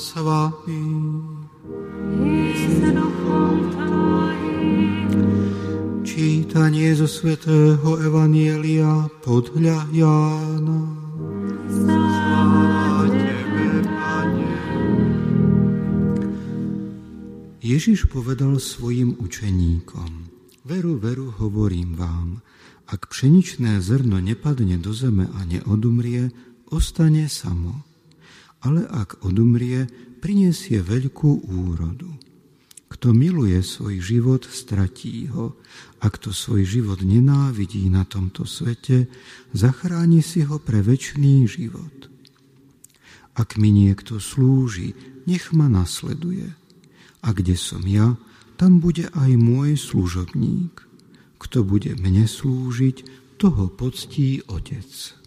s vami. Čítanie zo svätého Evanielia podľa Jána. Ježiš povedal svojim učeníkom, veru, veru, hovorím vám, ak pšeničné zrno nepadne do zeme a neodumrie, ostane samo. Ale ak odumrie, prinesie veľkú úrodu. Kto miluje svoj život, stratí ho. A kto svoj život nenávidí na tomto svete, zachráni si ho pre väčší život. Ak mi niekto slúži, nech ma nasleduje. A kde som ja, tam bude aj môj služobník. Kto bude mne slúžiť, toho poctí Otec.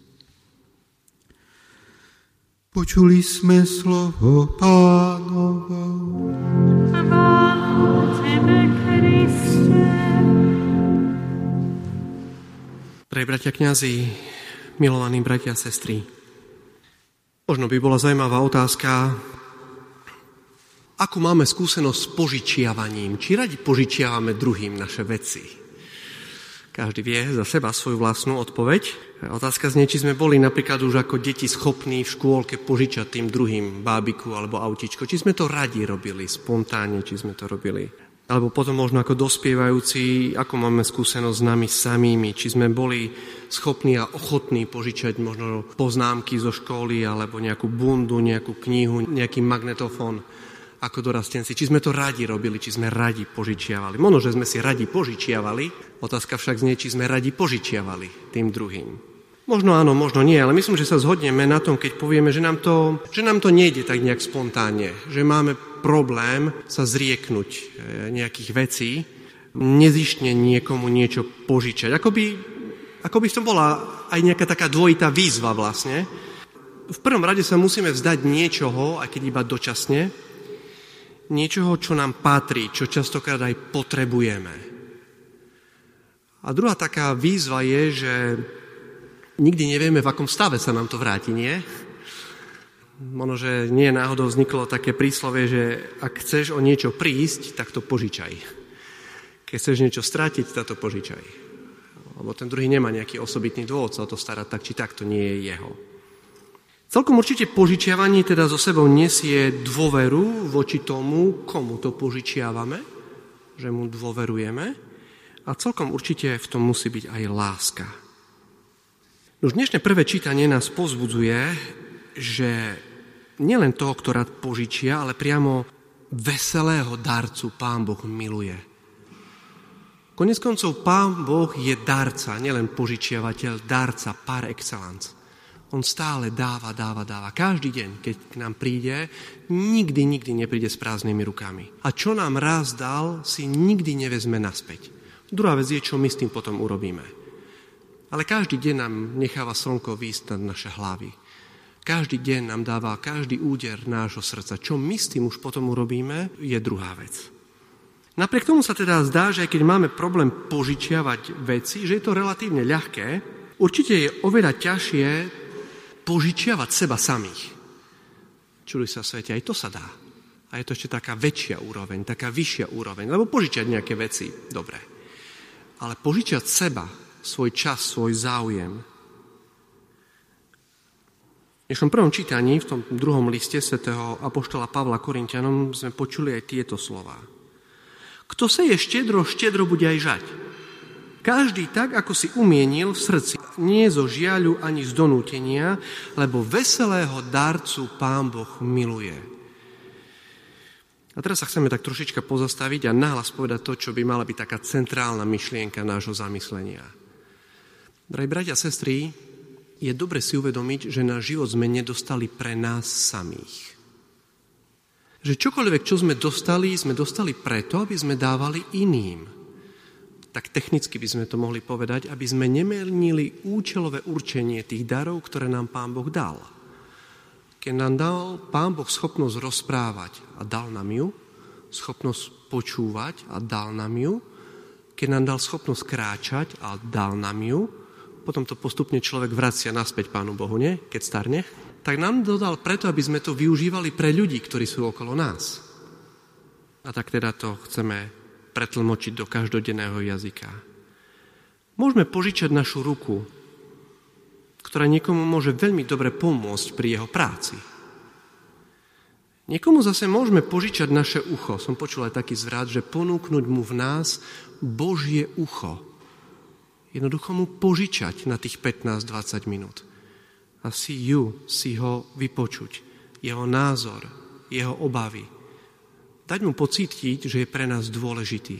Počuli sme slovo pánovo. Pre bratia kňazi, milovaní bratia a sestry, možno by bola zaujímavá otázka, ako máme skúsenosť s požičiavaním, či radi požičiavame druhým naše veci. Každý vie za seba svoju vlastnú odpoveď. Otázka znie, či sme boli napríklad už ako deti schopní v škôlke požičať tým druhým bábiku alebo autičko. Či sme to radi robili, spontánne, či sme to robili. Alebo potom možno ako dospievajúci, ako máme skúsenosť s nami samými, či sme boli schopní a ochotní požičať možno poznámky zo školy, alebo nejakú bundu, nejakú knihu, nejaký magnetofón ako dorastenci. Či sme to radi robili, či sme radi požičiavali. Možno, že sme si radi požičiavali, otázka však znie, či sme radi požičiavali tým druhým. Možno áno, možno nie, ale myslím, že sa zhodneme na tom, keď povieme, že nám to, že nám to nejde tak nejak spontánne, že máme problém sa zrieknúť e, nejakých vecí, nezištne niekomu niečo požičať. Ako by, ako by to bola aj nejaká taká dvojitá výzva vlastne. V prvom rade sa musíme vzdať niečoho, aj keď iba dočasne, niečoho, čo nám patrí, čo častokrát aj potrebujeme. A druhá taká výzva je, že nikdy nevieme, v akom stave sa nám to vráti, nie? Možno, že nie náhodou vzniklo také príslovie, že ak chceš o niečo prísť, tak to požičaj. Keď chceš niečo stratiť, tak to požičaj. Lebo ten druhý nemá nejaký osobitný dôvod sa o to starať, tak či tak to nie je jeho. Celkom určite požičiavanie teda zo sebou nesie dôveru voči tomu, komu to požičiavame, že mu dôverujeme a celkom určite v tom musí byť aj láska. Už dnešné prvé čítanie nás pozbudzuje, že nielen toho, kto požičia, ale priamo veselého darcu Pán Boh miluje. Konec koncov Pán Boh je darca, nielen požičiavateľ, darca par excellence. On stále dáva, dáva, dáva. Každý deň, keď k nám príde, nikdy, nikdy nepríde s prázdnymi rukami. A čo nám raz dal, si nikdy nevezme naspäť. Druhá vec je, čo my s tým potom urobíme. Ale každý deň nám necháva slnko výjsť nad naše hlavy. Každý deň nám dáva každý úder nášho srdca. Čo my s tým už potom urobíme, je druhá vec. Napriek tomu sa teda zdá, že aj keď máme problém požičiavať veci, že je to relatívne ľahké, určite je oveľa ťažšie požičiavať seba samých. Čuli sa svete, aj to sa dá. A je to ešte taká väčšia úroveň, taká vyššia úroveň. Lebo požičiať nejaké veci, dobre. Ale požičiať seba, svoj čas, svoj záujem. V dnešnom prvom čítaní, v tom druhom liste svätého Apoštola Pavla Korintianom sme počuli aj tieto slova. Kto sa je štedro, štedro bude aj žať. Každý tak, ako si umienil v srdci, nie zo žiaľu ani z donútenia, lebo veselého darcu Pán Boh miluje. A teraz sa chceme tak trošička pozastaviť a nahlas povedať to, čo by mala byť taká centrálna myšlienka nášho zamyslenia. Drahí bratia a sestry, je dobre si uvedomiť, že náš život sme nedostali pre nás samých. Že čokoľvek, čo sme dostali, sme dostali preto, aby sme dávali iným tak technicky by sme to mohli povedať, aby sme nemenili účelové určenie tých darov, ktoré nám Pán Boh dal. Keď nám dal Pán Boh schopnosť rozprávať a dal nám ju, schopnosť počúvať a dal nám ju, keď nám dal schopnosť kráčať a dal nám ju, potom to postupne človek vracia naspäť Pánu Bohu, nie? Keď starne. tak nám dodal preto, aby sme to využívali pre ľudí, ktorí sú okolo nás. A tak teda to chceme pretlmočiť do každodenného jazyka. Môžeme požičať našu ruku, ktorá niekomu môže veľmi dobre pomôcť pri jeho práci. Niekomu zase môžeme požičať naše ucho. Som počul aj taký zvrat, že ponúknuť mu v nás Božie ucho. Jednoducho mu požičať na tých 15-20 minút a si ju, si ho vypočuť. Jeho názor, jeho obavy. Dať mu pocítiť, že je pre nás dôležitý.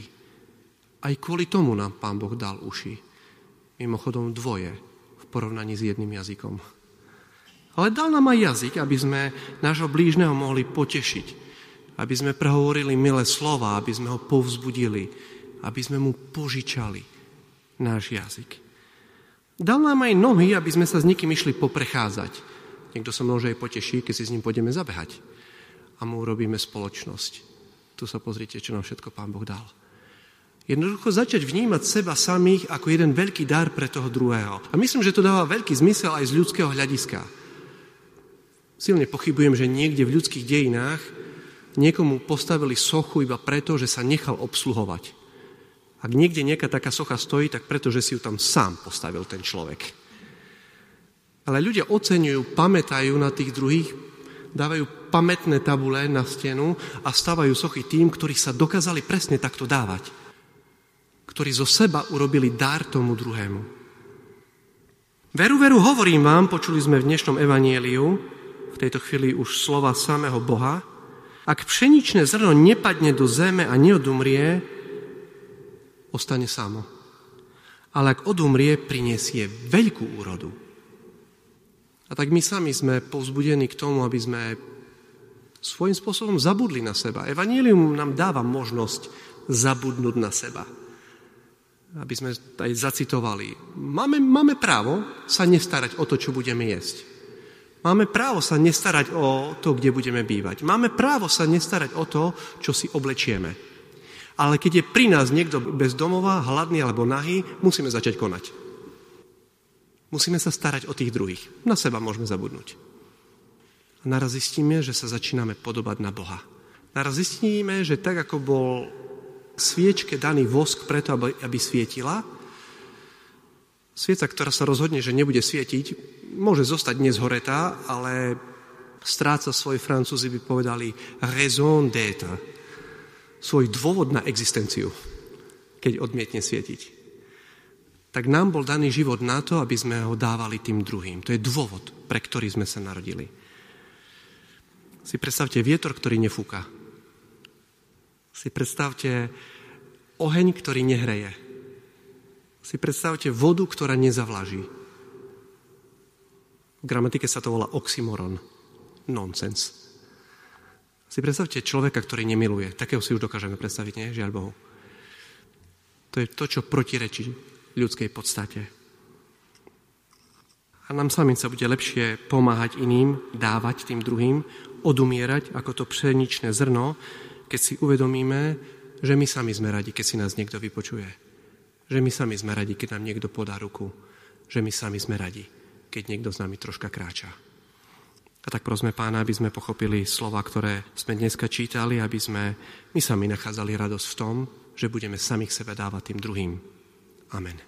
Aj kvôli tomu nám Pán Boh dal uši. Mimochodom dvoje v porovnaní s jedným jazykom. Ale dal nám aj jazyk, aby sme nášho blížneho mohli potešiť. Aby sme prehovorili milé slova, aby sme ho povzbudili, aby sme mu požičali náš jazyk. Dal nám aj nohy, aby sme sa s niekým išli poprechádzať. Niekto sa môže aj poteší, keď si s ním pôjdeme zabehať. A mu urobíme spoločnosť. Tu sa pozrite, čo nám všetko Pán Boh dal. Jednoducho začať vnímať seba samých ako jeden veľký dar pre toho druhého. A myslím, že to dáva veľký zmysel aj z ľudského hľadiska. Silne pochybujem, že niekde v ľudských dejinách niekomu postavili sochu iba preto, že sa nechal obsluhovať. Ak niekde nejaká taká socha stojí, tak preto, že si ju tam sám postavil ten človek. Ale ľudia oceňujú, pamätajú na tých druhých, dávajú pamätné tabule na stenu a stávajú sochy tým, ktorí sa dokázali presne takto dávať. Ktorí zo seba urobili dar tomu druhému. Veru, veru, hovorím vám, počuli sme v dnešnom evanieliu, v tejto chvíli už slova samého Boha, ak pšeničné zrno nepadne do zeme a neodumrie, ostane samo. Ale ak odumrie, prinesie veľkú úrodu. A tak my sami sme povzbudení k tomu, aby sme svojím spôsobom zabudli na seba. Evangelium nám dáva možnosť zabudnúť na seba. Aby sme aj zacitovali. Máme, máme právo sa nestarať o to, čo budeme jesť. Máme právo sa nestarať o to, kde budeme bývať. Máme právo sa nestarať o to, čo si oblečieme. Ale keď je pri nás niekto bez domova, hladný alebo nahý, musíme začať konať. Musíme sa starať o tých druhých. Na seba môžeme zabudnúť. A naraz zistíme, že sa začíname podobať na Boha. Naraz zistíme, že tak ako bol sviečke daný vosk preto, aby, aby svietila, svieca, ktorá sa rozhodne, že nebude svietiť, môže zostať dnes horetá, ale stráca svoj francúzi by povedali raison d'être, svoj dôvod na existenciu, keď odmietne svietiť. Tak nám bol daný život na to, aby sme ho dávali tým druhým. To je dôvod, pre ktorý sme sa narodili. Si predstavte vietor, ktorý nefúka. Si predstavte oheň, ktorý nehreje. Si predstavte vodu, ktorá nezavlaží. V gramatike sa to volá oxymoron. Nonsense. Si predstavte človeka, ktorý nemiluje. Takého si už dokážeme predstaviť, nie? Žiaľ Bohu. To je to, čo protirečí ľudskej podstate. A nám samým sa bude lepšie pomáhať iným, dávať tým druhým, odumierať ako to pšeničné zrno, keď si uvedomíme, že my sami sme radi, keď si nás niekto vypočuje. Že my sami sme radi, keď nám niekto podá ruku. Že my sami sme radi, keď niekto s nami troška kráča. A tak prosme pána, aby sme pochopili slova, ktoré sme dneska čítali, aby sme my sami nachádzali radosť v tom, že budeme samých sebe dávať tým druhým. Amen.